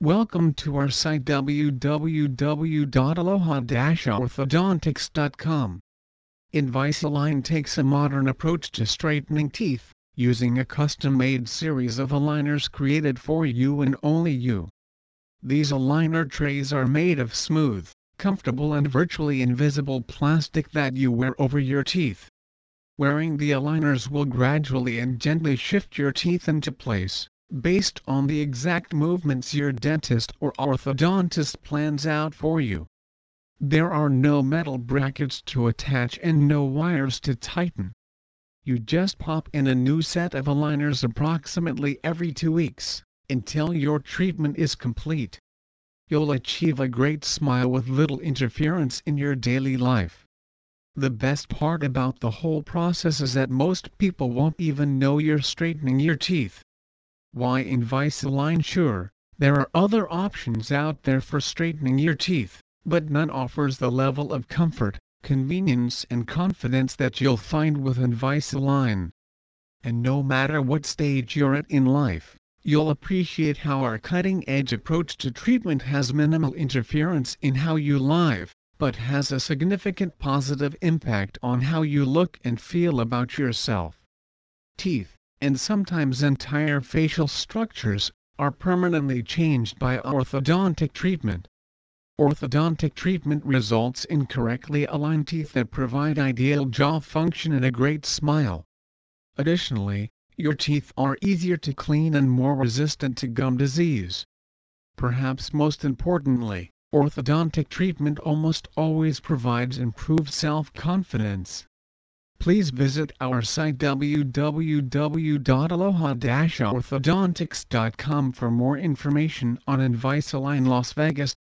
Welcome to our site www.aloha-orthodontics.com. Invisalign takes a modern approach to straightening teeth, using a custom-made series of aligners created for you and only you. These aligner trays are made of smooth, comfortable and virtually invisible plastic that you wear over your teeth. Wearing the aligners will gradually and gently shift your teeth into place based on the exact movements your dentist or orthodontist plans out for you. There are no metal brackets to attach and no wires to tighten. You just pop in a new set of aligners approximately every two weeks, until your treatment is complete. You'll achieve a great smile with little interference in your daily life. The best part about the whole process is that most people won't even know you're straightening your teeth. Why Invisalign Sure, there are other options out there for straightening your teeth, but none offers the level of comfort, convenience and confidence that you'll find with Invisalign. And no matter what stage you're at in life, you'll appreciate how our cutting-edge approach to treatment has minimal interference in how you live, but has a significant positive impact on how you look and feel about yourself. Teeth and sometimes entire facial structures, are permanently changed by orthodontic treatment. Orthodontic treatment results in correctly aligned teeth that provide ideal jaw function and a great smile. Additionally, your teeth are easier to clean and more resistant to gum disease. Perhaps most importantly, orthodontic treatment almost always provides improved self-confidence. Please visit our site www.aloha-orthodontics.com for more information on Invisalign Las Vegas.